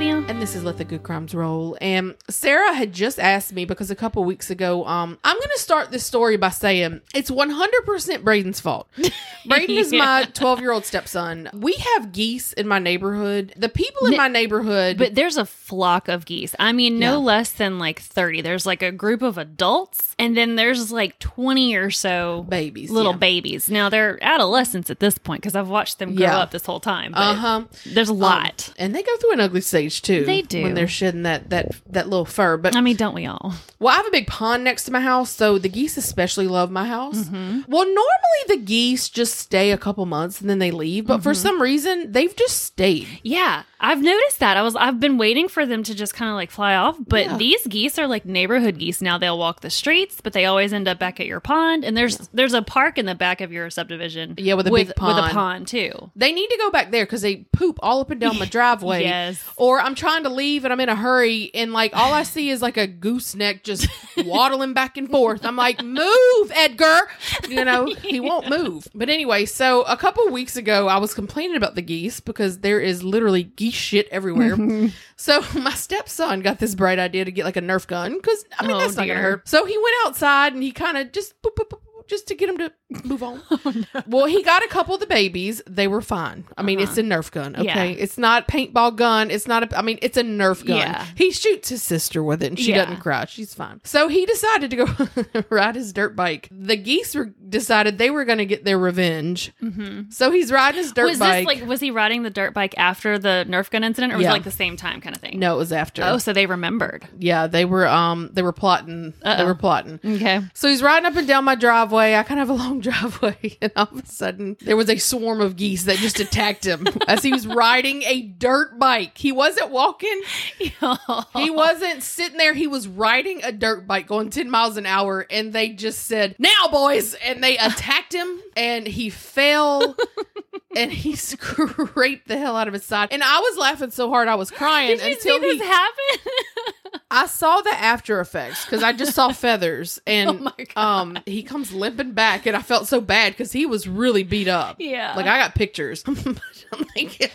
Olivia. And this is Let the Good Crimes Roll. And Sarah had just asked me because a couple weeks ago, um, I'm going to start this story by saying it's 100% Braden's fault. Braden is my 12 year old stepson. We have geese in my neighborhood. The people in my neighborhood. But there's a flock of geese. I mean, no Yeah. less than like 30. There's like a group of adults, and then there's like 20 or so Babies, little yeah. babies. Now they're adolescents at this point because I've watched them grow Yeah. up this whole time. Uh huh. there's a lot. and they go through an ugly stage too. They do. when they're shedding that that that little fur. But I mean, don't we all? Well, I have a big pond next to my house, so the geese especially love my house. Mm-hmm. Well, normally the geese just stay a couple months and then they leave, but Mm-hmm. for some reason they've just stayed. Yeah, I've noticed that. I was I've been waiting for them to just kind of like fly off, but Yeah. these geese are like neighborhood geese now. They'll walk the streets, but they always end up back at your pond. And there's there's a park in the back of your subdivision. Yeah, with a with, big with a pond. pond too. They need to go back there because they poop all up and down my driveway. Yes. Or I'm trying to leave and I'm in a hurry and like all I see is like a gooseneck just waddling back and forth. I'm like, move, Edgar. You know, he won't move. But anyway, so a couple weeks ago I was complaining about the geese because there is literally geese shit everywhere. so my stepson got this bright idea to get like a Nerf gun because I mean Oh, that's not gonna hurt. So he went outside and he kind of just boop, boop, boop, just to get him to move on. Oh, Well, he got a couple of the babies. They were fine. I mean, it's a Nerf gun. Okay, Uh-huh. Yeah. it's not paintball gun. It's not a. I mean, it's a Nerf gun. Yeah. He shoots his sister with it, and she Yeah. doesn't cry. She's fine. So he decided to go ride his dirt bike. The geese were decided they were going to get their revenge. So he's riding his dirt Mm-hmm. was bike. this like was he riding the dirt bike after the Nerf gun incident, or was it like the same time kind of thing? no, it was after. Oh, so they remembered. yeah, they were. Um, they were plotting. They Uh-oh. were plotting. Okay. So he's riding up and down my driveway. I kind of have a long driveway, and all of a sudden there was a swarm of geese that just attacked him as he was riding a dirt bike. He wasn't walking. He wasn't sitting there. He was riding a dirt bike going 10 miles an hour, and they just said, Now, boys! And they attacked him, and he fell. And he scraped the hell out of his side, and I was laughing so hard I was crying Did you until see this he. happen? I saw the after effects because I just saw feathers, and Oh my God. um, he comes limping back, and I felt so bad because he was really beat up. Yeah. like I got pictures. I'm like,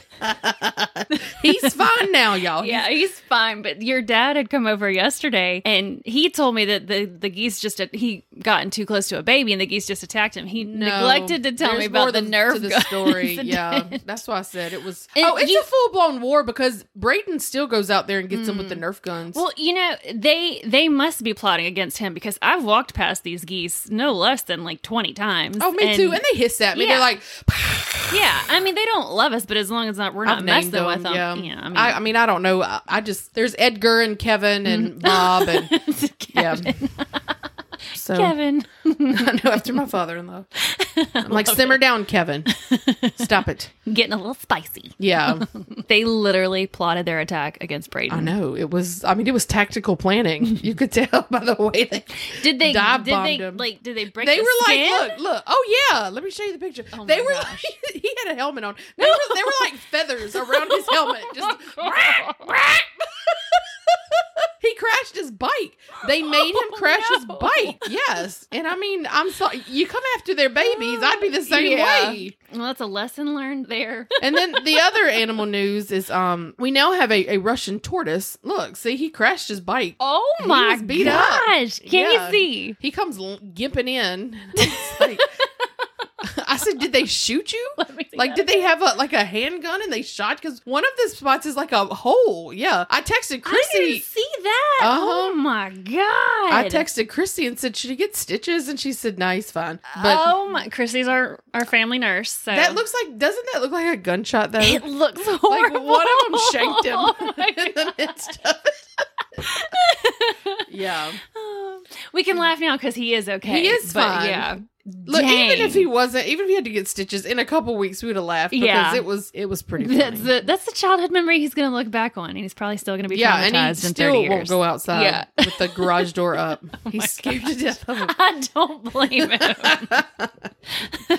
he's fine now, y'all. Yeah, he's fine. But your dad had come over yesterday, and he told me that the the geese just he gotten too close to a baby, and the geese just attacked him. He No, neglected to tell me about the nerve to the gun story. Yeah, incident. that's why I said it was. And oh, it's you- a full blown war because Brayden still goes out there and gets them with the Nerf guns. Mm. Well, you know they they must be plotting against him because I've walked past these geese no less than like twenty times. oh, me too. And they hiss at me. Yeah. They're like, yeah, I mean they don't love us, but as long as not we're not messing them. with them, yeah, yeah. I mean, I, I mean, I don't know. I, I just there's Edgar and Kevin and Bob and yeah. So Kevin. I know after my father-in-law, I'm like, simmer down, Kevin. Stop it. getting a little spicy. Yeah, They literally plotted their attack against Braden. I know. It was. I mean, it was tactical planning. You could tell by the way they Did they? dive did they him. like? Did they break? They the were skin? like, look, look. Oh yeah, let me show you the picture. Oh they were gosh. like, he had a helmet on. They were, they were like feathers around his helmet. Just he crashed his bike. They made him Oh, crash his bike. Yes, and I mean, I'm sorry. You come after their babies, I'd be the same Yeah. way. Well, that's a lesson learned there. And then the other animal news is, um, we now have a, a Russian tortoise. Look, see, he crashed his bike. Oh my was beat up. gosh! Can Yeah. you see? He comes l- gimping in. It's like- I said, did they shoot you? Let me see Like, did they have a like a handgun and they shot? Because one of the spots is like a hole. Yeah, I texted I Chrissy. didn't see that. Uh-huh. Oh my god! I texted Chrissy and said, should he get stitches? And she said, no, he's fine. But oh my! Chrissy's our our family nurse. So that looks like doesn't that look like a gunshot though? It looks like one of them shanked him Oh in the midst of it. yeah. We can laugh now because he is okay. He is but fine. Yeah. Look, even if he wasn't, even if he had to get stitches in a couple weeks, we would have laughed because Yeah. it was it was pretty funny. That's the that's the childhood memory he's gonna look back on, and he's probably still gonna be yeah, and he still years. won't years. go outside Yeah. with the garage door up. my He's scared to death of it. I don't blame him.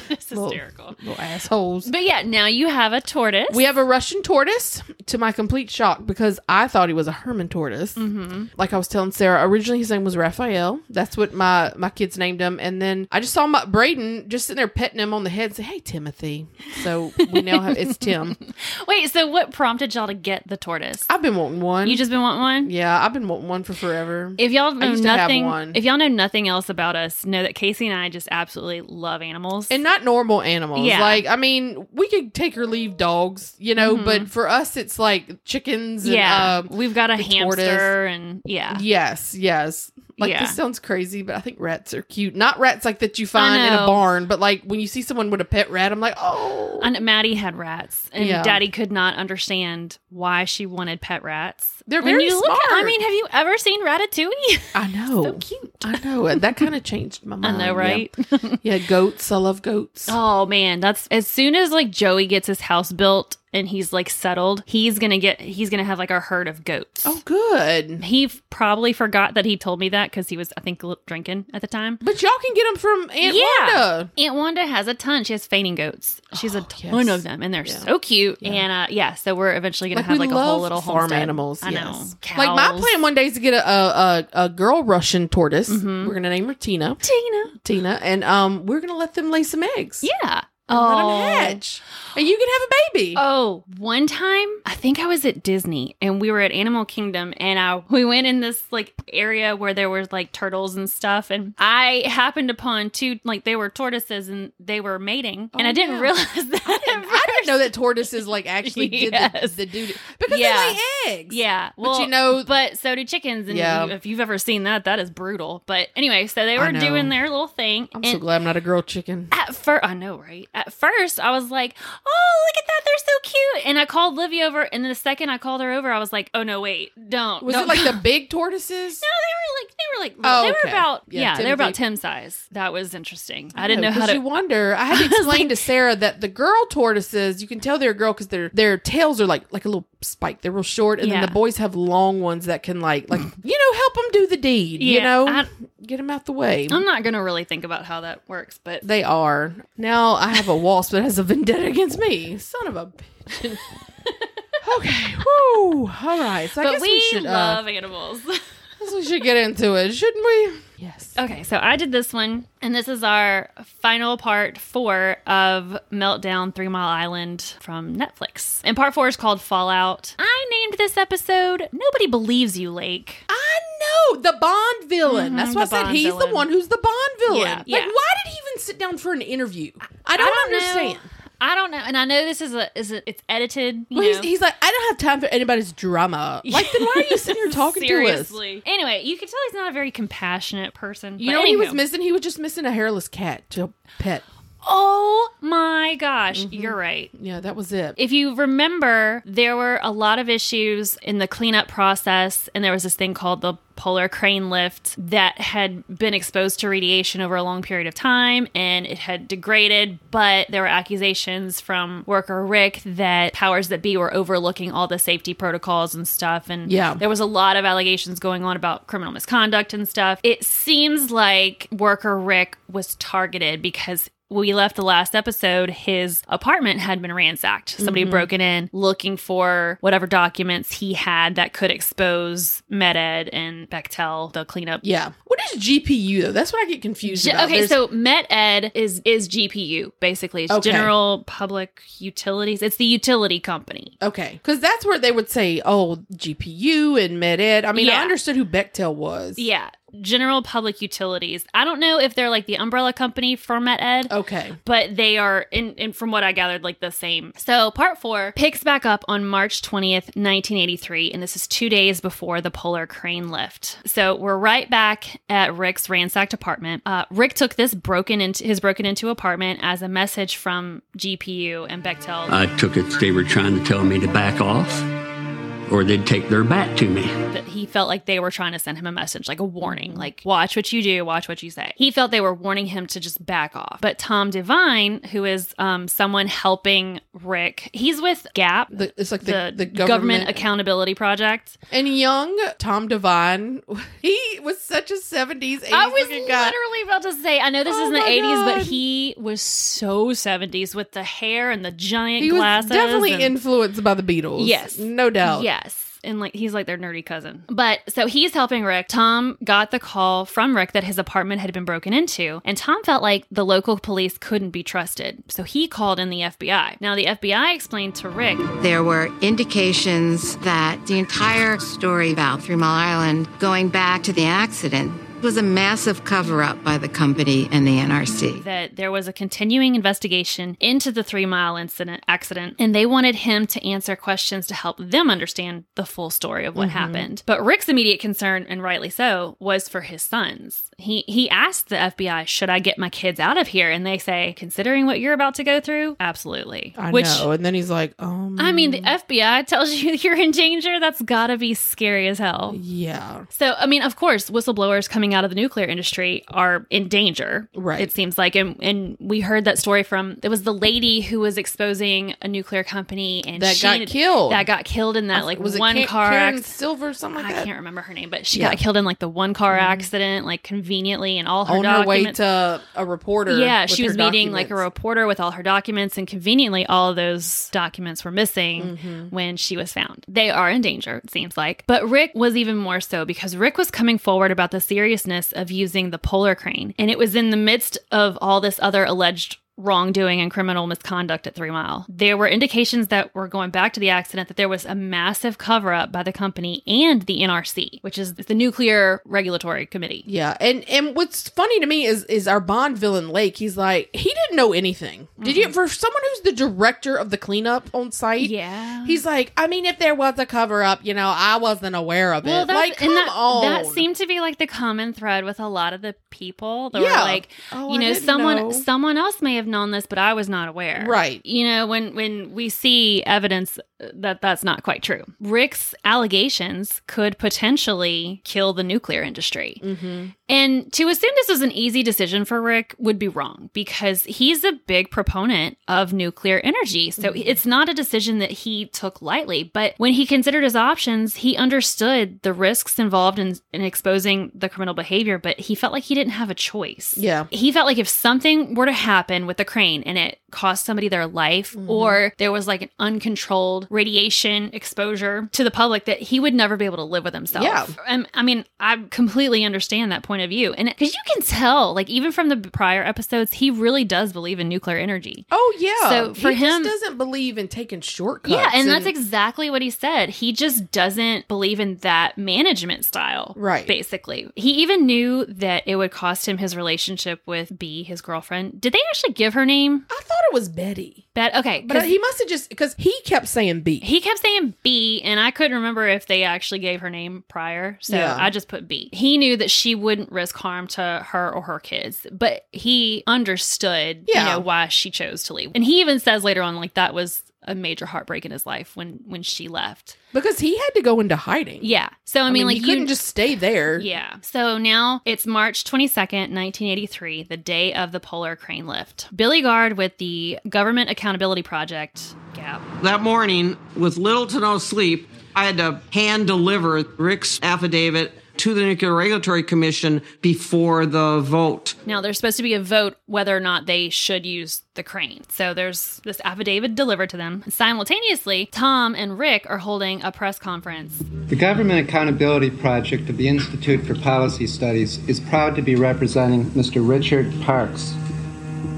this Little- hysterical. Little assholes. But yeah, now you have a tortoise. We have a Russian tortoise to my complete shock because I thought he was a Hermann tortoise. Mm-hmm. Like I was telling Sarah, originally his name was Raphael. That's what my my kids named him. And then I just saw my Braden just sitting there petting him on the head and say, Hey Timothy. So we now have it's Tim. Wait, so what prompted y'all to get the tortoise? I've been wanting one. You just been wanting one? yeah, I've been wanting one for forever. If y'all know used to have nothing, if y'all know nothing else about us, know that Casey and I just absolutely love animals. and not normal animals. Yeah. Like, I mean, we could take or leave dogs, you know, but for us, it's like chickens. And, Mm-hmm. yeah, um, we've got a hamster, tortoise. and yeah, Yes, yes. Like Yeah. this sounds crazy, but I think rats are cute. Not rats like that you find in a barn, but like when you see someone with a pet rat, I'm like, oh. And Maddie had rats, and Yeah. Daddy could not understand why she wanted pet rats. They're When very you look at- I mean, have you ever seen Ratatouille? I know. so cute. I know. That kind of changed my mind. I know, yeah. right? Yeah. goats. I love goats. Oh man, that's as soon as like Joey gets his house built and he's like settled, he's gonna get he's gonna have like a herd of goats. Oh, good. He f- probably forgot that he told me that because he was, I think, l- drinking at the time. But y'all can get them from Aunt Yeah. Wanda. Aunt Wanda has a ton. She has fainting goats. She's a Oh, ton yes. of them, and they're Yeah. so cute. Yeah. And uh, yeah, so we're eventually gonna Like have like a whole little farm homestead. animals. I yes. know. Like my plan one day is to get a a, a, a girl Russian tortoise. Mhm. We're gonna name her Tina. Tina. Tina, and um, we're gonna let them lay some eggs. Yeah. And let 'em Oh. hatch, and you can have a baby. Oh, one time I think I was at Disney and we were at Animal Kingdom and I we went in this like area where there was like turtles and stuff and I happened upon two like they were tortoises and they were mating and Oh, I didn't yeah. realize that. I didn't, I didn't know that tortoises like actually did Yes. the, the duty because Yeah. they lay eggs. Yeah, But well, you know- but so do chickens, and Yeah. if you've ever seen that, that is brutal. But anyway, so they were doing their little thing, I'm so glad I'm not a girl chicken. at first, I know, right? At first, I was like, "Oh, look at that, they're so cute," and I called Livy over, and then the second I called her over, I was like, "Oh no, wait, don't." Was don't it like the big tortoises? No, they were like they were like Oh, they were okay. about Yeah, yeah, they were about. Tim size. That was interesting. I, didn't know how 'cause to. You wonder. I had to explain like- to Sarah that the girl tortoises, you can tell they're a girl because their their tails are like like a little spike. They're real short, and Yeah. then the boys have long ones that can like like you know help them do the deed. you know, I- get them out the way. I'm not gonna really think about how that works, but They are. Now I have a wasp that has a vendetta against me. Son of a bitch. okay. Woo. All right. So I but guess we, we, should uh, love animals. we should get into it, shouldn't we? Yes. Okay, so I did this one, and this is our final part four of Meltdown Three Mile Island from Netflix. And part four is called Fallout. I named this episode Nobody Believes You, Lake. I know the Bond villain. Mhm, That's why I said Bond he's villain. the one who's the Bond villain. Yeah, Like, yeah. why did he even sit down for an interview? I don't, know. understand. I don't know, and I know this is a is it it's edited. You Well, he's, know. he's like, I don't have time for anybody's drama. Like, then why are you sitting here talking to us? Seriously. Anyway, you can tell he's not a very compassionate person. You know what he was missing? He was just missing a hairless cat to pet. Oh my gosh, Mm-hmm. you're right. Yeah, that was it. If you remember, there were a lot of issues in the cleanup process, and there was this thing called the polar crane lift that had been exposed to radiation over a long period of time and it had degraded. But there were accusations from worker Rick that powers that be were overlooking all the safety protocols and stuff. And Yeah. there was a lot of allegations going on about criminal misconduct and stuff. It seems like worker Rick was targeted because we left the last episode, his apartment had been ransacked. Somebody Mm-hmm. broken in looking for whatever documents he had that could expose MetEd and Bechtel, the cleanup. Yeah. What is GPU though? That's what I get confused about. okay, There's- so MetEd is is GPU basically. It's Okay. General Public Utilities. It's the utility company. Okay, because that's where they would say, "Oh, GPU and MetEd." I mean, I understood who Bechtel was. Yeah, General Public Utilities. I don't know if they're like the umbrella company for MetEd. Okay. but they are in, in from what i gathered like the same so part four picks back up on march 20th 1983 and this is two days before the polar crane lift so we're right back at rick's ransacked apartment uh, rick took this broken into his broken into apartment as a message from gpu and bechtel I took it they were trying to tell me to back off. Or they'd take their bat to me. That he felt like they were trying to send him a message, like a warning, like watch what you do, watch what you say. He felt they were warning him to just back off. But Tom Devine, who is um, someone helping Rick, he's with GAP, The, it's like the, the, the, government, government, accountability project. and young Tom Devine. He was such a 70s, 80s I was looking guy. literally about to say, I know this Oh is in the my 80s, but he was so 70s with the hair and the giant He was glasses. definitely and- influenced by the Beatles. Yes. No doubt. Yes. And like he's like their nerdy cousin. But so he's helping Rick. Tom got the call from Rick that his apartment had been broken into. And Tom felt like the local police couldn't be trusted. So he called in the FBI. Now the FBI explained to Rick There were indications that the entire story about Three Mile Island, going back to the accident, was a massive cover up by the company and the NRC. that there was a continuing investigation into the three mile incident accident and they wanted him to answer questions to help them understand the full story of what happened. But rick's immediate concern and rightly so was for his sons. He he asked the fbi should i get my kids out of here? And they say considering what you're about to go through absolutely. I which know. And then he's like, um, i mean the fbi tells you you're in danger. That's gotta be scary as hell. Yeah. so, I mean, of course, whistleblowers coming out of the nuclear industry are in danger. Right. It seems like, and and we heard that story from it was the lady who was exposing a nuclear company and That she got ended- killed. That got killed in that like was it one car Karen accident. Silver, something like I can't remember her name, but she Yeah. got killed in like the one car accident, like conveniently, and all her On her way documents. to a reporter. Yeah, she was meeting like a reporter with all her documents, and conveniently, all of those documents were missing Mm-hmm. when she was found. They are in danger, it seems like. But Rick was even more so because Rick was coming forward about the seriousness of using the polar crane, and it was in the midst of all this other alleged wrongdoing and criminal misconduct at Three Mile. There were indications that were going back to the accident that there was a massive cover up by the company and the NRC, which is the Nuclear Regulatory Committee. Yeah, and and what's funny to me is is our Bond villain Lake. He's like he didn't know anything. Did you? For someone who's the director of the cleanup on site, Yeah. he's like, I mean, if there was a cover up, you know, I wasn't aware of it. Well, that's, like, come that, on. that seemed to be like the common thread with a lot of the people. That Yeah. were like, Oh, you know, someone know. someone else may have known this, but I was not aware. Right. You know, when when we see evidence that that's not quite true, Rick's allegations could potentially kill the nuclear industry. Mm-hmm. And to assume this was an easy decision for Rick would be wrong because he's a big proponent of nuclear energy. So Mm-hmm. it's not a decision that he took lightly. But when he considered his options, he understood the risks involved in, in exposing the criminal behavior, but he felt like he didn't have a choice. Yeah. He felt like if something were to happen with the crane and it cost somebody their life Mm-hmm. or there was like an uncontrolled radiation exposure to the public that he would never be able to live with himself. Yeah. Um, I mean, I completely understand that point of view. And because you can tell, like, even from the prior episodes, he really does believe in nuclear energy. Oh yeah. So for he just him- doesn't believe in taking shortcuts. yeah, and that's exactly what he said. He just doesn't believe in that management style. Right. Basically. He even knew that it would cost him his relationship with B, his girlfriend. Did they actually give her name? I thought it was Betty, Bet okay. but uh, 'cause he must have just because he kept saying B. he kept saying B, and I couldn't remember if they actually gave her name prior. So Yeah. I just put B. He knew that she wouldn't risk harm to her or her kids, but he understood, Yeah. you know, why she chose to leave. And he even says later on, like, that was a major heartbreak in his life when when she left. because he had to go into hiding. Yeah. So I, mean, like he you couldn't just stay there. Yeah. So now it's March 22nd, 1983, the day of the polar crane lift. Billie Garde with the Government Accountability Project, GAP, That morning, with little to no sleep, I had to hand deliver Rick's affidavit to the Nuclear Regulatory Commission before the vote. Now, there's supposed to be a vote whether or not they should use the crane. So there's this affidavit delivered to them. Simultaneously, Tom and Rick are holding a press conference. The Government Accountability Project of the Institute for Policy Studies is proud to be representing Mr. Richard Parks.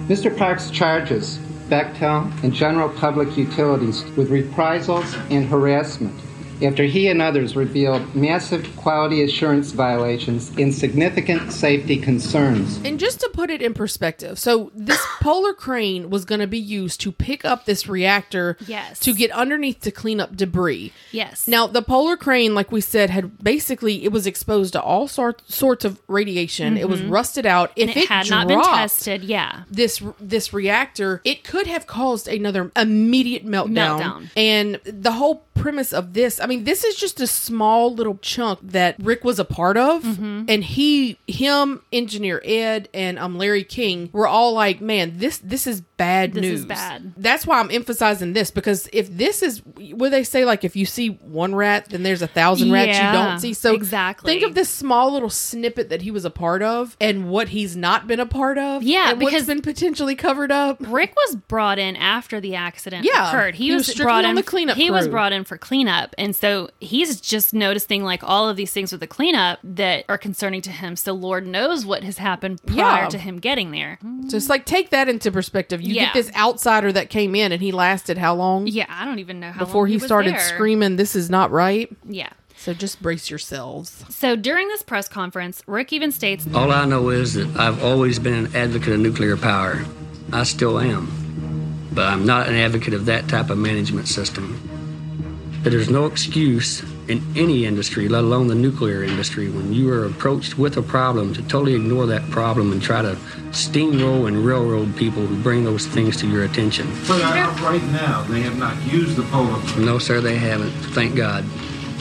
Mr. Parks charges Bechtel and General Public Utilities with reprisals and harassment after he and others revealed massive quality assurance violations and significant safety concerns. And just to put it in perspective, so this polar crane was going to be used to pick up this reactor Yes. to get underneath to clean up debris. Yes. Now, the polar crane, like we said, had basically it was exposed to all sort, sorts of radiation. It was rusted out. If Mm-hmm. and it, had not been dropped tested. Yeah. This this reactor, it could have caused another immediate meltdown. Meltdown. And the whole premise of this. I mean, this is just a small little chunk that Rick was a part of, Mm-hmm. and he, him, engineer Ed, and um Larry King were all like, "Man, this this is bad This news. is bad. That's why I'm emphasizing this because if this is what they say, like if you see one rat, then there's a thousand rats you don't see. So exactly. think of this small little snippet that he was a part of, and what he's not been a part of. Yeah, and what's because- been potentially covered up. Rick was brought in after the accident Yeah, occurred. He, he was, was brought in the cleanup He was brought in for cleanup, and so he's just noticing like all of these things with the cleanup that are concerning to him. So Lord knows what has happened prior Yeah. to him getting there. Just like take that into perspective. You Yeah. get this outsider that came in, and he lasted how long Yeah, I don't even know how before long he, was started there. screaming, "This is not right." Yeah. So just brace yourselves. So during this press conference, Rick even states All I know is that I've always been an advocate of nuclear power. I still am. But I'm not an advocate of that type of management system. That there's no excuse in any industry, let alone the nuclear industry, when you are approached with a problem to totally ignore that problem and try to steamroll and railroad people who bring those things to your attention. But right now, they have not used the polar. No, sir, they haven't. Thank God.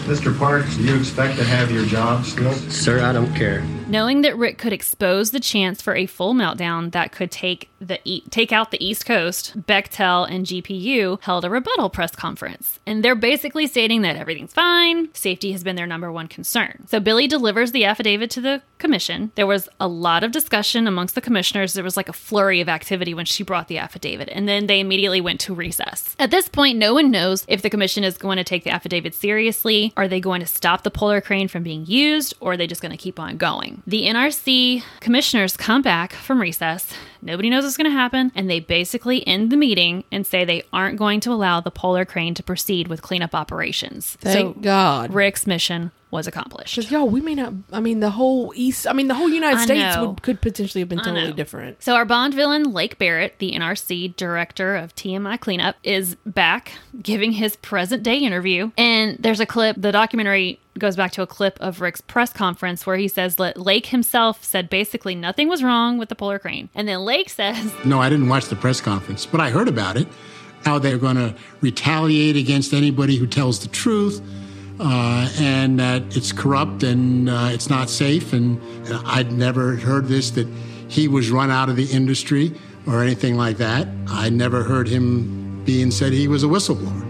Mr. Parks, do you expect to have your job still? Sir, I don't care. Knowing that Rick could expose the chance for a full meltdown that could take the e- take out the East Coast, Bechtel and GPU held a rebuttal press conference, and they're basically stating that everything's fine. Safety has been their number one concern. So Billie delivers the affidavit to the commission. There was a lot of discussion amongst the commissioners. There was like a flurry of activity when she brought the affidavit, and then they immediately went to recess. At this point, no one knows if the commission is going to take the affidavit seriously. Are they going to stop the polar crane from being used, or are they just going to keep on going? The NRC commissioners come back from recess. Nobody knows what's going to happen, and they basically end the meeting and say they aren't going to allow the polar crane to proceed with cleanup operations. Thank so God. Rick's mission was accomplished. Because y'all, we may not. I mean, the whole East. I mean, the whole United I States would, could potentially have been totally different. So our Bond villain, Lake Barrett, the NRC director of TMI cleanup, is back giving his present day interview. And there's a clip, the documentary goes back to a clip of Rick's press conference where he says that Lake himself said basically nothing was wrong with the polar crane. And then Lake says, No, I didn't watch the press conference, but I heard about it. How they're going to retaliate against anybody who tells the truth, uh, and that it's corrupt and uh, it's not safe. And I'd never heard this that he was run out of the industry or anything like that. I never heard him being said he was a whistleblower.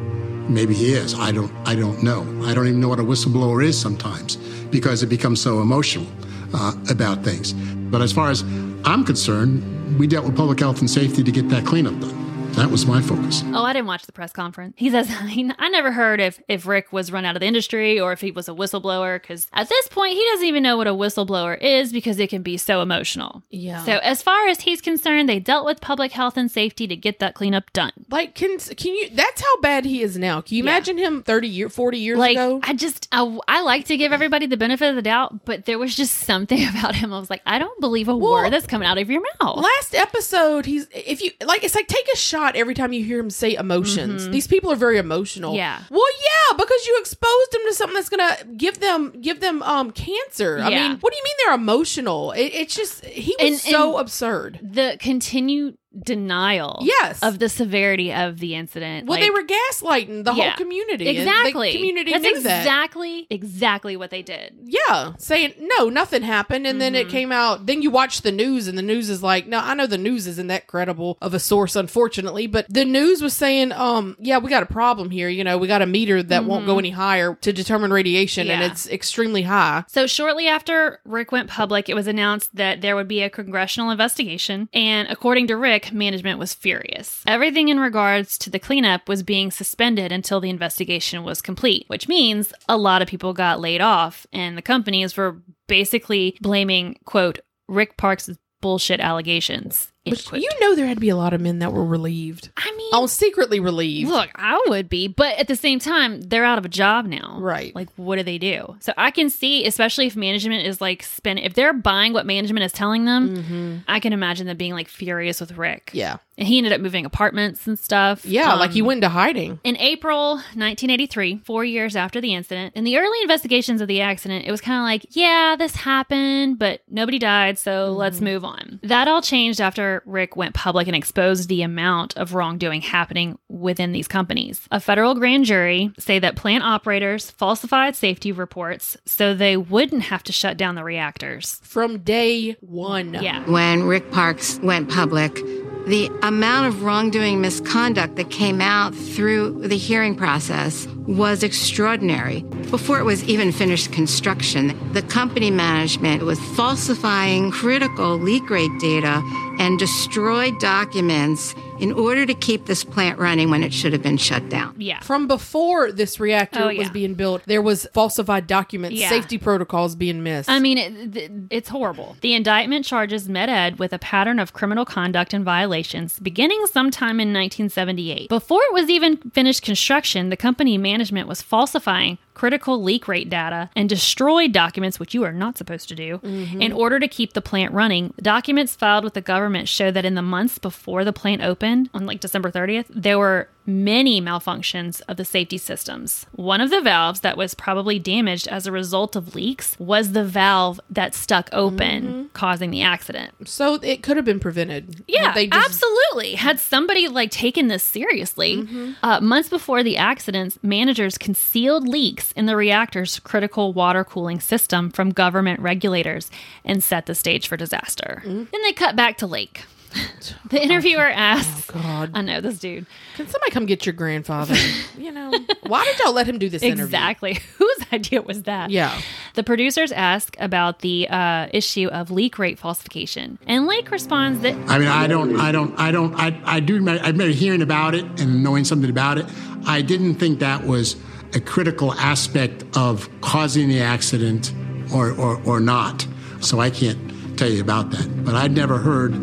Maybe he is. I don't. I don't know. I don't even know what a whistleblower is sometimes because it becomes so emotional uh, about things. But as far as I'm concerned, we dealt with public health and safety to get that cleanup done. That was my focus. Oh, I didn't watch the press conference. He says, I never heard if, if Rick was run out of the industry or if he was a whistleblower, because at this point, he doesn't even know what a whistleblower is because it can be so emotional. Yeah. So, as far as he's concerned, they dealt with public health and safety to get that cleanup done. Like, can can you? That's how bad he is now. Can you Yeah. imagine him thirty years, forty years Like, ago? I just, I, I like to give everybody the benefit of the doubt, but there was just something about him. I was like, I don't believe a word that's coming out of your mouth. Last episode, he's if you like, it's like take a shot every time you hear him say emotions. These people are very emotional. Mm-hmm. Yeah. Well, yeah, because you exposed them to something that's gonna give them give them um cancer. I mean, what do you mean they're emotional? It, it's just he was And- so and- absurd. the continued denial Yes. of the severity of the incident. Well, Like, they were gaslighting the Yeah. whole community. Exactly. The community That's knew that. exactly, exactly what they did. Yeah, saying no, nothing happened, and then Mm-hmm. it came out. Then you watch the news, and the news is like, no, I know the news isn't that credible of a source, unfortunately, but the news was saying, um, yeah, we got a problem here. You know, we got a meter that won't go any higher to determine radiation, and Mm-hmm. It's extremely high. So, shortly after Rick went public, it was announced that there would be a congressional investigation. And according to Rick, management was furious. Everything in regards to the cleanup was being suspended until the investigation was complete, which means a lot of people got laid off, and the companies were basically blaming, quote, Rick Parks' bullshit allegations. But you know, there had to be a lot of men that were relieved. I mean, Oh, secretly relieved. Look, I would be, but at the same time, they're out of a job now. Right. Like, what do they do? So I can see, especially if management is like spend, if they're buying what management is telling them, I can imagine them being like furious with Rick. Mm-hmm. Yeah. And he ended up moving apartments and stuff. Yeah, like he Um, went into hiding. in April 1983, four years after the incident, in the early investigations of the accident, it was kind of like, yeah, this happened, but nobody died, so let's move on. That all changed after Rick went public and exposed the amount of wrongdoing happening within these companies. A federal grand jury say that plant operators falsified safety reports so they wouldn't have to shut down the reactors. From day one. Yeah. When Rick Parks went public, the amount of wrongdoing misconduct that came out through the hearing process was extraordinary. Before it was even finished construction, the company management was falsifying critical leak rate data and destroyed documents in order to keep this plant running when it should have been shut down. Yeah. From before this reactor Oh, was being built, there was falsified documents, Yeah. safety protocols being missed. I mean, it, it's horrible. The indictment charges MetEd with a pattern of criminal conduct and violations beginning sometime in 1978. Before it was even finished construction, the company management was falsifying critical leak rate data and destroyed documents, which you are not supposed to do, mm-hmm. in order to keep the plant running. Documents filed with the government show that in the months before the plant opened, on like December 30th, there were many malfunctions of the safety systems. One of the valves that was probably damaged as a result of leaks was the valve that stuck open, causing the accident. so it could have been prevented. Yeah, They just- absolutely. Had somebody like taken this seriously, Mm-hmm. uh, months before the accidents, managers concealed leaks in the reactor's critical water cooling system from government regulators and set the stage for disaster. Mm-hmm. Then they cut back to Lake. The interviewer asks, Oh, God. I know this dude. Can somebody come get your grandfather? you know, why did y'all let him do this interview? Exactly. Whose idea was that? Yeah. The producers ask about the uh, issue of leak rate falsification. And Lake responds that I mean, I don't, I don't, I don't, I, I do, I remember hearing about it and knowing something about it. I didn't think that was a critical aspect of causing the accident or, or, or not. So I can't tell you about that. But I'd never heard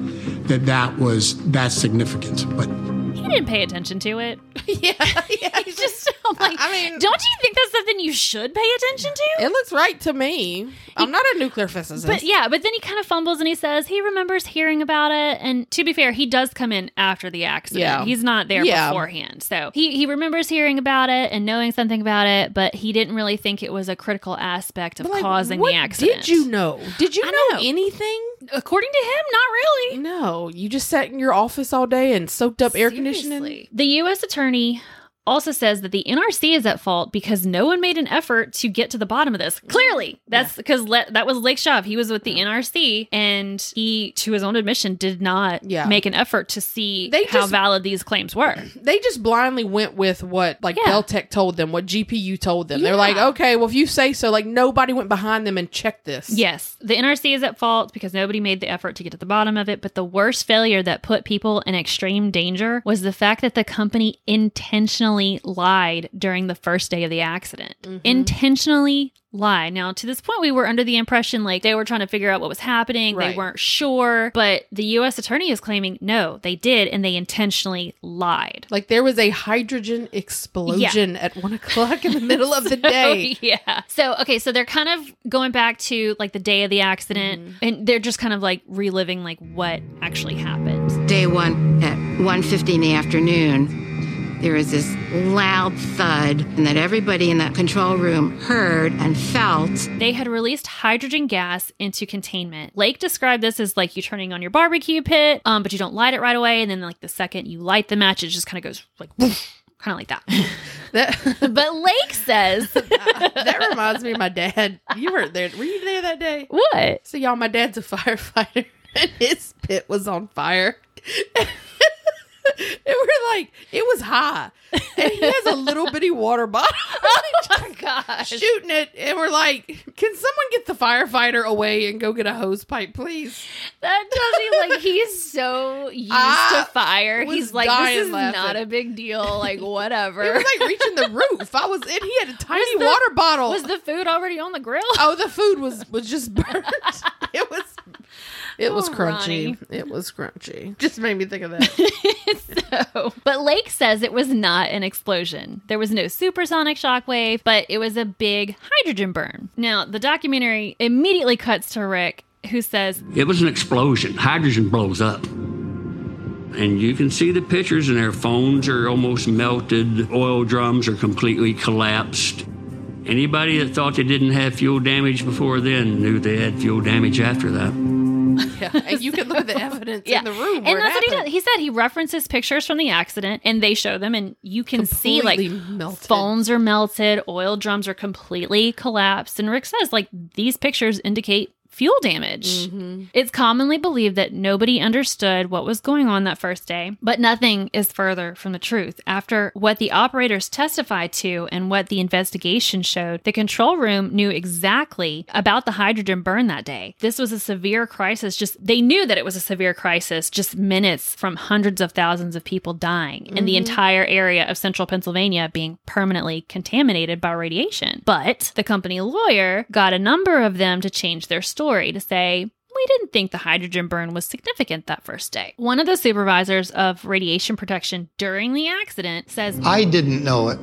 that that was that significant. But he didn't pay attention to it. yeah, yeah. He's just, I'm like, I mean- don't you think that's something you should pay attention to? It looks right to me. I'm not a nuclear physicist. But yeah, but then he kind of fumbles and he says he remembers hearing about it. And to be fair, he does come in after the accident. Yeah. He's not there Yeah. beforehand. So he, he remembers hearing about it and knowing something about it, but he didn't really think it was a critical aspect of like, causing what the accident. Did you know? Did you know, know. anything? According to him, not really. No, you just sat in your office all day and soaked up air conditioning. The U.S. attorney also says that the NRC is at fault because no one made an effort to get to the bottom of this. Clearly, that's because le- that was Lake Shove. He was with the NRC, and he, to his own admission, did not Yeah. make an effort to see They how just- valid these claims were. They just blindly went with what like Yeah. Bechtel told them, what GPU told them. They're like, okay, well, if you say so, like nobody went behind them and checked this. Yes, the NRC is at fault because nobody made the effort to get to the bottom of it. But the worst failure that put people in extreme danger was the fact that the company intentionally lied during the first day of the accident. Mm-hmm. Intentionally lied. Now, to this point, we were under the impression like they were trying to figure out what was happening. They weren't sure. But the U.S. attorney is claiming no, they did, and they intentionally lied. Like there was a hydrogen explosion at one o'clock in the middle of the day. yeah. So okay, so they're kind of going back to like the day of the accident, mm-hmm. and they're just kind of like reliving like what actually happened. Day one at 1.50 in the afternoon, there was this loud thud and that everybody in that control room heard and felt. They had released hydrogen gas into containment. Lake described this as like you turning on your barbecue pit, um, but you don't light it right away, and then like the second you light the match, it just kind of goes like kind of like that. That but Lake says that reminds me of my dad. You weren't there. Were you there that day? what? So y'all, my dad's a firefighter, and his pit was on fire. and we're like, it was high, and he has a little bitty water bottle. Oh my gosh. shooting it, and we're like, "Can someone get the firefighter away and go get a hose pipe, please?" That tells you like he's so used I to fire. He's like, this is laughing. not a big deal. Like whatever. It was like reaching the roof. I was, and he had a tiny the- water bottle. was the food already on the grill? oh, the food was was just burnt. it was, it was Oh, crunchy. Ronnie. It was crunchy. Just made me think of that. so, but Lake says it was not an explosion. There was no supersonic shockwave, but it was a big hydrogen burn. Now, the documentary immediately cuts to Rick, who says, It was an explosion. Hydrogen blows up. And you can see the pictures, and their phones are almost melted. Oil drums are completely collapsed. Anybody that thought they didn't have fuel damage before then knew they had fuel damage after that. Yeah, and you can look at the evidence Yeah. in the room. and that's what he does. He said he references pictures from the accident and they show them and you can see like melted. phones are melted, oil drums are completely collapsed. And Rick says like these pictures indicate fuel damage. Mm-hmm. It's commonly believed that nobody understood what was going on that first day, but nothing is further from the truth. After what the operators testified to and what the investigation showed, the control room knew exactly about the hydrogen burn that day. This was a severe crisis. Just they knew that it was a severe crisis just minutes from hundreds of thousands of people dying and the entire area of central Pennsylvania being permanently contaminated by radiation. But the company lawyer got a number of them to change their story to say, we didn't think the hydrogen burn was significant that first day. One of the supervisors of radiation protection during the accident says, I didn't know it.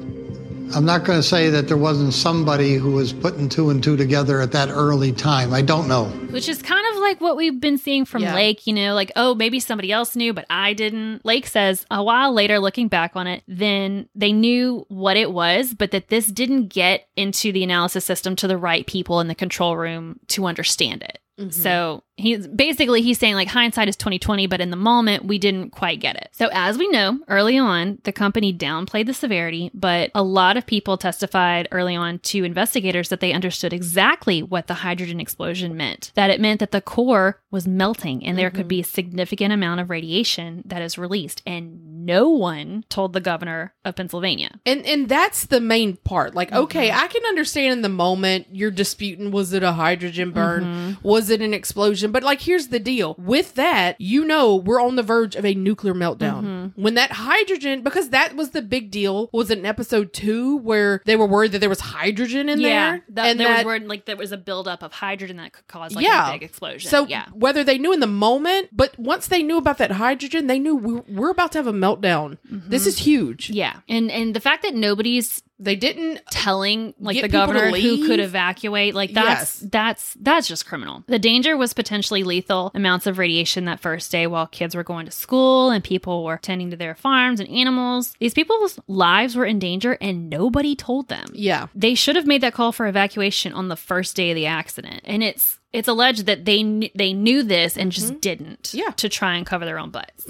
I'm not going to say that there wasn't somebody who was putting two and two together at that early time. I don't know. which is kind like what we've been seeing from Yeah. Lake, you know, like, oh, maybe somebody else knew, but I didn't. Lake says a while later, looking back on it, then they knew what it was, but that this didn't get into the analysis system to the right people in the control room to understand it. Mm-hmm. So he's basically he's saying like hindsight is 2020, but in the moment we didn't quite get it. So as we know, early on, the company downplayed the severity, but a lot of people testified early on to investigators that they understood exactly what the hydrogen explosion meant. That it meant that the core was melting and there could be a significant amount of radiation that is released. And no one told the governor of Pennsylvania. And and that's the main part. Like, okay, Mm-hmm. I can understand in the moment you're disputing was it a hydrogen burn? Mm-hmm. Was it an explosion? But like here's the deal. With that, you know we're on the verge of a nuclear meltdown. Mm-hmm. When that hydrogen because that was the big deal. Was it in episode two where they were worried that there was hydrogen in there? that, and there that, was word like there was a buildup of hydrogen that could cause like yeah. a big explosion. So yeah. whether they knew in the moment, but once they knew about that hydrogen, they knew we're, we're about to have a meltdown. This is huge. Mm-hmm. Yeah. And and the fact that nobody's They didn't telling like Get the governor who could evacuate like that's Yes. that's that's just criminal. The danger was potentially lethal amounts of radiation that first day while kids were going to school and people were tending to their farms and animals. These people's lives were in danger and nobody told them. Yeah. they should have made that call for evacuation on the first day of the accident. And it's it's alleged that they kn- they knew this and just didn't Mm-hmm. Yeah. to try and cover their own butts.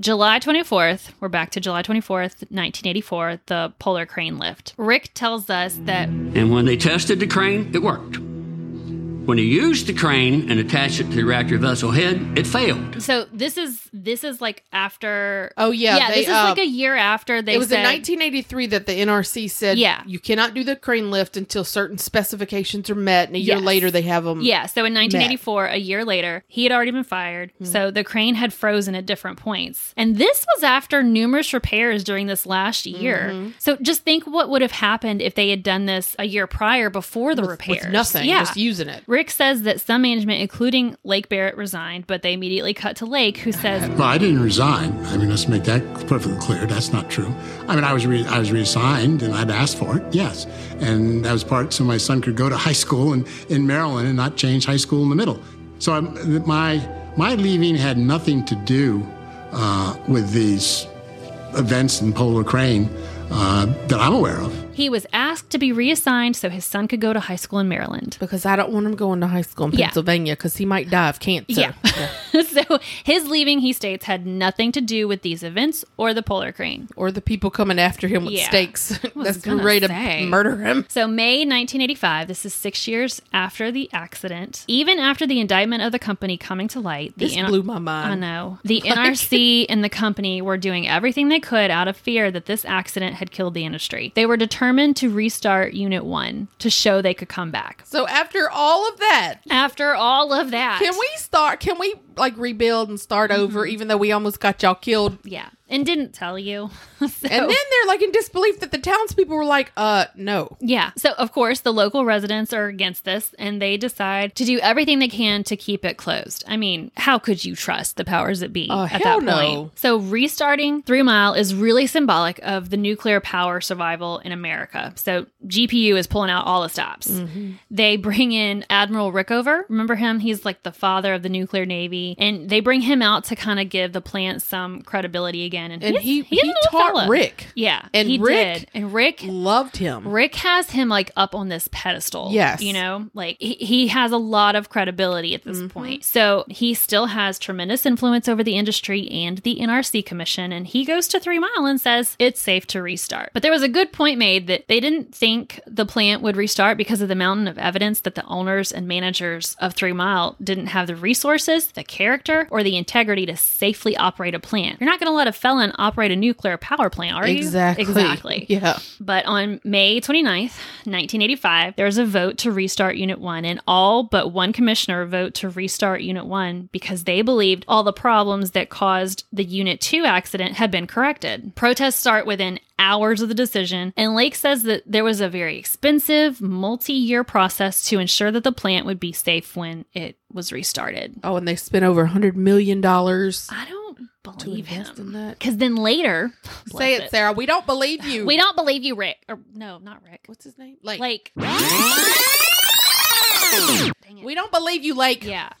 July 24th, we're back to July 24th, 1984, the polar crane lift. Rick tells us that And when they tested the crane, it worked. When he used the crane and attached it to the reactor vessel head, it failed. so this is this is like after Oh, yeah, yeah they, this is uh, like a year after they it was said in 1983 that the NRC said, Yeah. you cannot do the crane lift until certain specifications are met, and a year Yes. later they have them. Yeah, so in 1984, a year later, he had already been fired. Hmm. So the crane had frozen at different points. And this was after numerous repairs during this last year. Mm-hmm. So just think what would have happened if they had done this a year prior before the repairs. with nothing, Yeah. just using it. Rick says that some management, including Lake Barrett, resigned, but they immediately cut to Lake, who says, Well, I didn't resign. I mean, let's make that perfectly clear. That's not true. I mean, I was re- I was reassigned, and I'd asked for it. Yes, and that was part so my son could go to high school in, in Maryland and not change high school in the middle. So I'm, my my leaving had nothing to do uh, with these events in Polar Crane uh, that I'm aware of. He was asked to be reassigned so his son could go to high school in Maryland. Because I don't want him going to high school in Yeah. Pennsylvania because he might die of cancer. Yeah. so his leaving, he states, had nothing to do with these events or the polar crane. Or the people coming after him with Yeah. stakes. That's gonna ready to say. murder him. So, May 1985, this is six years after the accident. Even after the indictment of the company coming to light, the This blew my mind. I know. The NRC and the company were doing everything they could out of fear that this accident had killed the industry. They were determined to restart Unit 1 to show they could come back. So after all of that, After all of that. can we start? Can we like rebuild and start over, mm-hmm. even though we almost got y'all killed? Yeah. And didn't tell you. so, And then they're like in disbelief that the townspeople were like, uh, no. yeah. So, of course, the local residents are against this and they decide to do everything they can to keep it closed. I mean, how could you trust the powers that be Oh, at that no. point? So, restarting Three Mile is really symbolic of the nuclear power survival in America. So, GPU is pulling out all the stops. Mm-hmm. They bring in Admiral Rickover. Remember him? He's like the father of the nuclear navy. And they bring him out to kind of give the plant some credibility again. And, And he's- he, he taught fella. Rick. Yeah. And he Rick did. And Rick Loved him. Rick has him like up on this pedestal. Yes. You know, like he, he has a lot of credibility at this Mm-hmm. point. So he still has tremendous influence over the industry and the NRC Commission. And he goes to Three Mile and says it's safe to restart. But there was a good point made that they didn't think the plant would restart because of the mountain of evidence that the owners and managers of Three Mile didn't have the resources, the character, or the integrity to safely operate a plant. You're not going to let a felon operate a nuclear power plant, are you? Exactly. Exactly. Yeah. But on May 29th, 1985, there was a vote to restart Unit 1, and all but one commissioner vote to restart Unit 1 because they believed all the problems that caused the Unit 2 accident had been corrected. Protests start within hours of the decision, and Lake says that there was a very expensive, multi year process to ensure that the plant would be safe when it was restarted. Oh, and they spent over a hundred million dollars. I don't believe in him. that. Because then later, Say bless it, Sarah. We don't believe you. We don't believe you, Rick. Or no, not Rick. What's his name? Lake. Like, We don't believe you, Lake. yeah.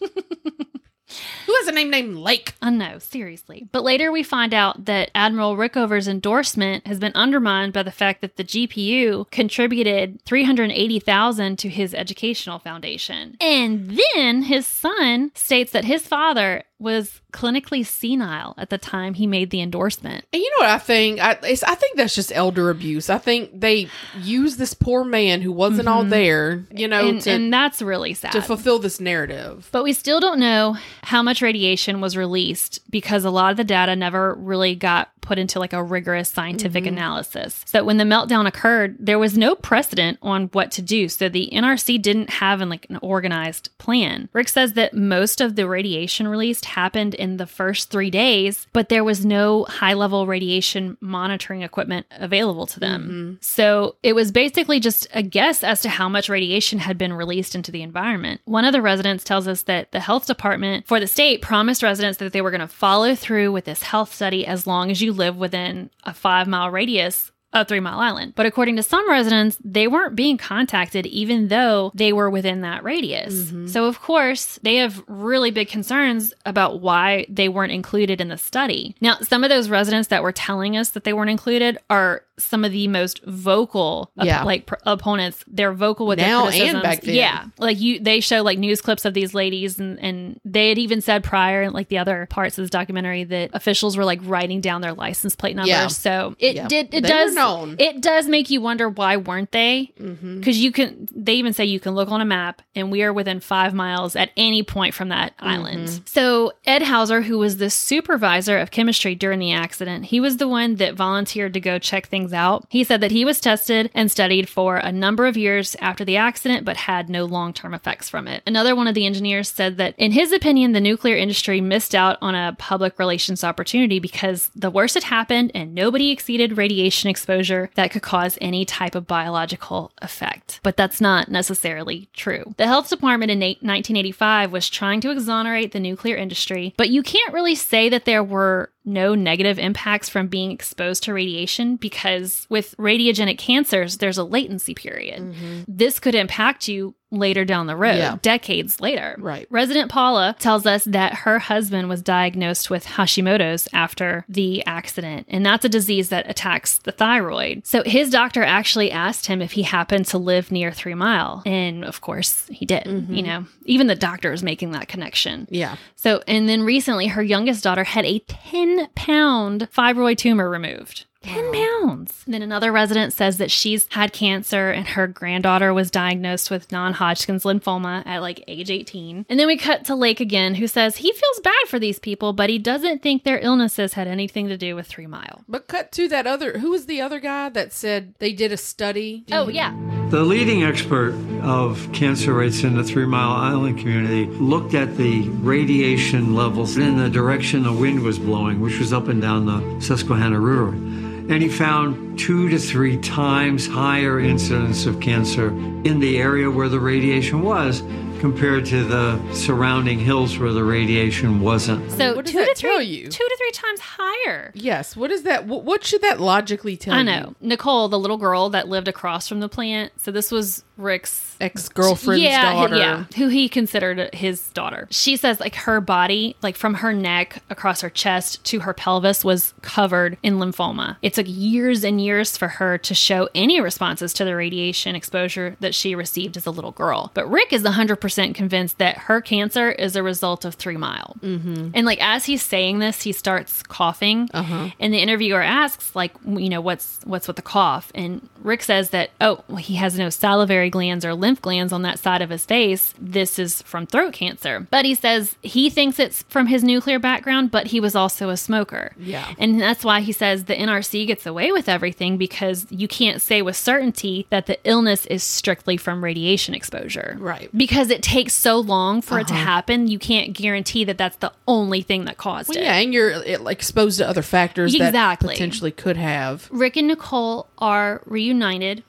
Who has a name named Lake? Uh, know, seriously. But later we find out that Admiral Rickover's endorsement has been undermined by the fact that the GPU contributed 380,000 to his educational foundation. And then his son states that his father was clinically senile at the time he made the endorsement. And you know what I think? I, it's, I think that's just elder abuse. I think they use this poor man who wasn't all there, you know, Mm-hmm. and, to, and that's really sad. to fulfill this narrative. But we still don't know how much radiation was released because a lot of the data never really got put into like a rigorous scientific mm-hmm. analysis. So when the meltdown occurred, there was no precedent on what to do. So the NRC didn't have an, like an organized plan. Rick says that most of the radiation released happened in the first 3 days, but there was no high-level radiation monitoring equipment available to them. Mm-hmm. So it was basically just a guess as to how much radiation had been released into the environment. One of the residents tells us that the health department for the state promised residents that they were going to follow through with this health study as long as you live within a five mile radius of Three Mile Island. But according to some residents, they weren't being contacted even though they were within that radius. Mm-hmm. So, of course, they have really big concerns about why they weren't included in the study. Now, some of those residents that were telling us that they weren't included are some of the most vocal op- like pr- opponents they're vocal with Now their and back then. yeah like you they show like news clips of these ladies and and they had even said prior in like the other parts of this documentary that officials were like writing down their license plate numbers Yeah. so it Yeah. did it They does known. it does make you wonder why weren't they Mm-hmm. because you can they even say you can look on a map and we are within five miles at any point from that Mm-hmm. island so ed houser who was the supervisor of chemistry during the accident he was the one that volunteered to go check things out he said that he was tested and studied for a number of years after the accident but had no long-term effects from it another one of the engineers said that in his opinion the nuclear industry missed out on a public relations opportunity because the worst had happened and nobody exceeded radiation exposure that could cause any type of biological effect. But that's not necessarily true. The health department in 1985 was trying to exonerate the nuclear industry, but you can't really say that there were no negative impacts from being exposed to radiation because with radiogenic cancers, there's a latency period. Mm-hmm. This could impact you later down the road, Yeah. decades later. Right. Resident Paula tells us that her husband was diagnosed with Hashimoto's after the accident, and that's a disease that attacks the thyroid. So his doctor actually asked him if he happened to live near Three Mile, and of course he did. Mm-hmm. You know, even the doctor is making that connection. Yeah. So, and then recently, her youngest daughter had a 10 pound fibroid tumor removed. 10 pounds. And then another resident says that she's had cancer and her granddaughter was diagnosed with non Hodgkin's lymphoma at like age 18. And then we cut to Lake again, who says he feels bad for these people, but he doesn't think their illnesses had anything to do with Three Mile. But cut to that other. Who was the other guy that said they did a study? Oh, yeah. The leading expert of cancer rates in the Three Mile Island community looked at the radiation levels in the direction the wind was blowing, which was up and down the Susquehanna River. And he found two to three times higher incidence of cancer in the area where the radiation was compared to the surrounding hills where the radiation wasn't. So What does two that to three, tell you? two to three times higher. Yes. What is that? What, what should that logically tell I you? know. Nicole, the little girl that lived across from the plant. So this was Rick's Ex girlfriend's yeah, daughter. Yeah, who he considered his daughter. She says like her body, like from her neck across her chest to her pelvis was covered in lymphoma. It took years and years for her to show any responses to the radiation exposure that she received as a little girl. But Rick is 100% convinced that her cancer is a result of 3 Mile. Mm-hmm. And like as he's saying this, he starts coughing. Uh-huh. And the interviewer asks like, you know, what's what's with the cough? And Rick says that oh, well, he has no salivary glands or lymph glands on that side of his face. This is from throat cancer. But he says he thinks it's from his nuclear background, but he was also a smoker. Yeah. And that's why he says the NRC gets away with everything because you can't say with certainty that the illness is strictly from radiation exposure. Right. Because it takes so long for it to uh-huh. happen, you can't guarantee that that's the only thing that caused Well, it. yeah, and you're it, like, exposed to other factors that potentially could have. Rick and Nicole are reunited.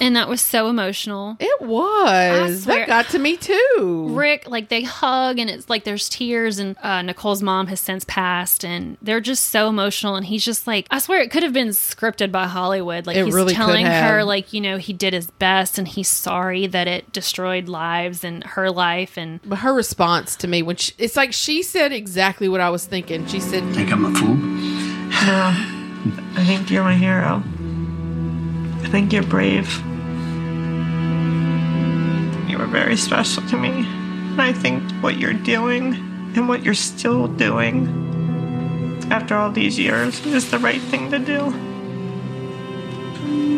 And that was so emotional. It was. That got to me too. Rick, like they hug and it's like there's tears and uh, Nicole's mom has since passed and they're just so emotional and he's just like I swear it could have been scripted by Hollywood. Like It he's really could telling her like you know he did his best and he's sorry that it destroyed lives and her life and But her response to me when she, it's like she said exactly what I was thinking. She said, Think I'm a fool? No. I think you're my hero. I think you're brave. You were very special to me. And I think what you're doing and what you're still doing after all these years is the right thing to do.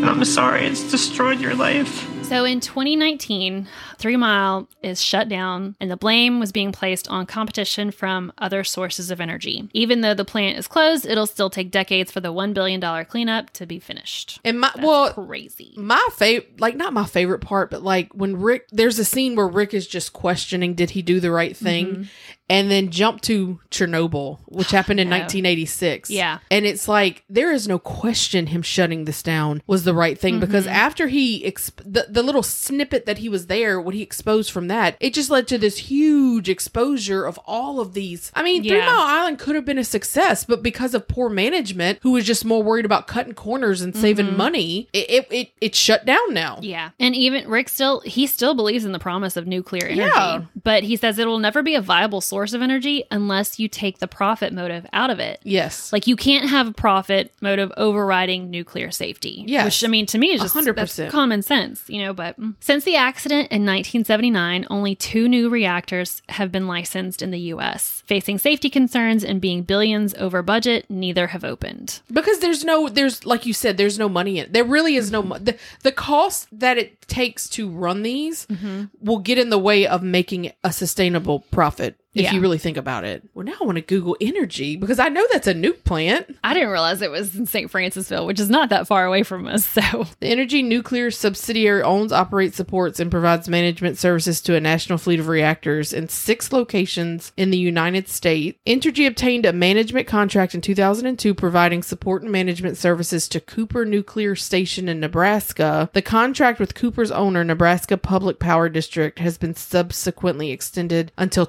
And I'm sorry it's destroyed your life. So in 2019, Three Mile is shut down, and the blame was being placed on competition from other sources of energy. Even though the plant is closed, it'll still take decades for the $1 billion cleanup to be finished. and my well, Crazy. my favorite, like not my favorite part, but like when Rick, there's a scene where Rick is just questioning, did he do the right thing? Mm-hmm. And then jump to Chernobyl, which happened in no. 1986. Yeah. And it's like, there is no question him shutting this down was the right thing because Mm-hmm. after he, exp- the, the little snippet that he was there, what he exposed from that, it just led to this huge exposure of all of these. I mean, Three Yeah. Mile Island could have been a success, but because of poor management, who was just more worried about cutting corners and saving money, it, it, it, it shut down now. Mm-hmm. Yeah. And even Rick still he still believes in the promise of nuclear energy. Yeah. But he says it'll never be a viable source of energy unless you take the profit motive out of it. Yes. Like you can't have a profit motive overriding nuclear safety. Yes. Which I mean to me is just 100%. that's common sense, you know, but since the accident in 1979, only two new reactors have been licensed in the US. Facing safety concerns and being billions over budget, neither have opened. because there's no there's like you said there's no money in it. there really is no the, the cost that it takes to run these Mm-hmm. will get in the way of making a sustainable profit if Yeah. you really think about it well now i want to google Entergy because i know that's a nuke plant I didn't realize it was in St. Francisville, which is not that far away from us. So the Entergy nuclear subsidiary owns operates supports and provides management services to a national fleet of reactors in six locations in the united states entergy obtained a management contract in 2002 providing support and management services to cooper nuclear station in nebraska the contract with cooper's owner nebraska public power district has been subsequently extended until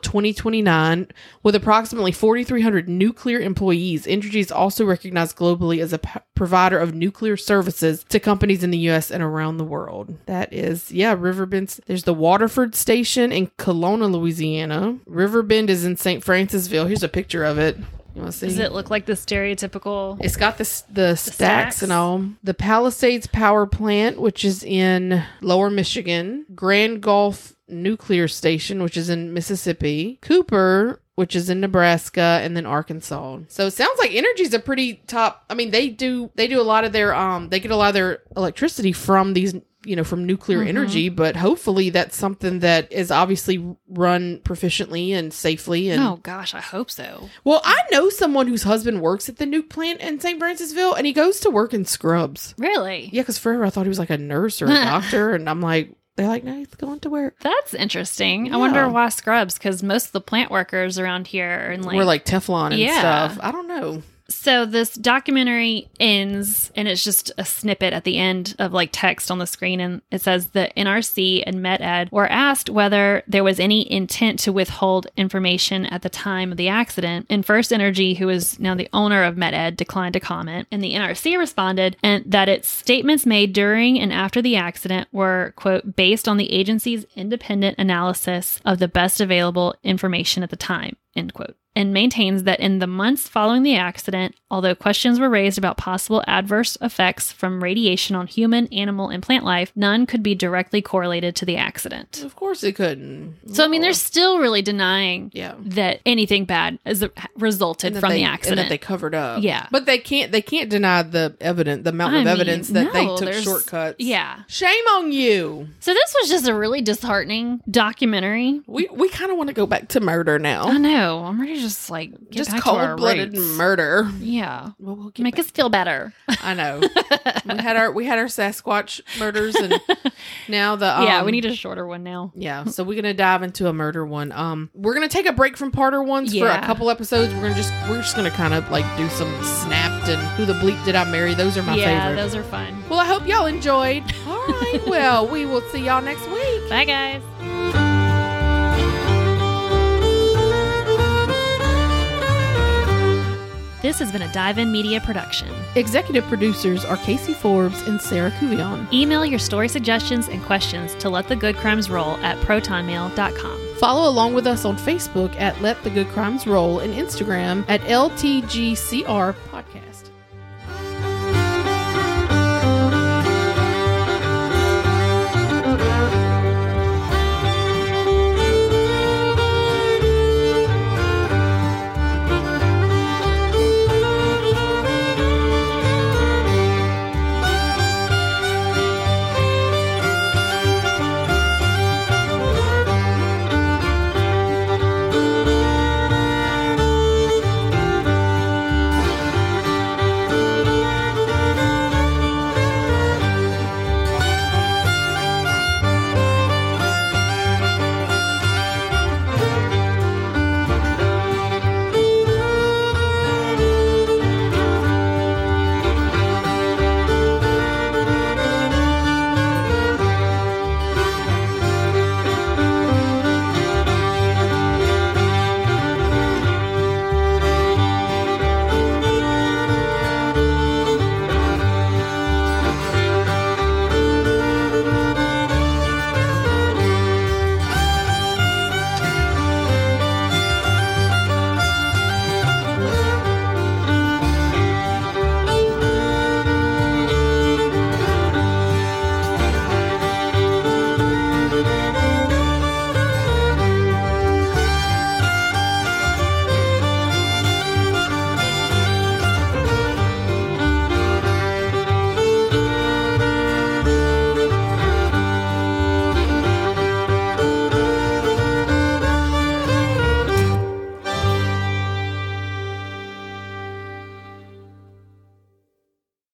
2029 with approximately 4300 nuclear employees entergy is also recognized globally as a p- provider of nuclear services to companies in the US and around the world. That is, yeah, Riverbend. There's the Waterford Station in Killona, Louisiana. Riverbend is in St. Francisville. Here's a picture of it. You want to see? does it look like the stereotypical? It's got the s- the, stacks, stacks? and all. The Palisades Power Plant, which is in Lower Michigan. Grand Gulf Nuclear Station, which is in Mississippi. Cooper which is in Nebraska, and then Arkansas. So it sounds like Entergy's a pretty top. I mean, they do they do a lot of their um they get a lot of their electricity from these you know from nuclear Mhm. energy, but hopefully that's something that is obviously run proficiently and safely. And oh gosh, I hope so. well, I know someone whose husband works at the nuke plant in St. Francisville, and he goes to work in scrubs. Really? Yeah, because forever I thought he was like a nurse or a doctor, and I'm like, they're like, no, he's going to work. That's interesting. Yeah. I wonder why scrubs, because most of the plant workers around here are in like We're like Teflon and Yeah. stuff. I don't know. So this documentary ends and it's just a snippet at the end of like text on the screen and it says the NRC and MetEd were asked whether there was any intent to withhold information at the time of the accident. And First Energy who is now the owner of MetEd declined to comment and the NRC responded and that its statements made during and after the accident were quote based on the agency's independent analysis of the best available information at the time end quote and maintains that in the months following the accident, although questions were raised about possible adverse effects from radiation on human, animal, and plant life, none could be directly correlated to the accident. Of course it couldn't. So, I mean, they're still really denying Yeah. that anything bad has uh, resulted And from they- the and accident. that they covered up. Yeah. but they can't. They can't deny the evidence, the mountain I of mean, evidence that they took shortcuts. Yeah. shame on you. So, this was just a really disheartening documentary. We we kind of want to go back to murder now. I know. I'm ready to just like get Just back to our cold blooded murder. Yeah. Well, we'll get Make us feel better. I know. we had our we had our Sasquatch murders, and now the um, yeah, we need a shorter one now. Yeah, so we're gonna dive into a murder one. Um, we're gonna take a break from parter ones for a couple episodes. We're gonna just we're just gonna kind of like do some snapped and who the bleep did I marry? Those are my favorite. yeah, favorite. those are fun. well, I hope y'all enjoyed. All right, well, we will see y'all next week. Bye, guys. This has been a Dive In Media production. Executive producers are Casey Forbes and Sarah Cuvion. Email your story suggestions and questions to let the good crimes roll at protonmail.com. Follow along with us on Facebook at Let the Good Crimes Roll and Instagram at LTGCR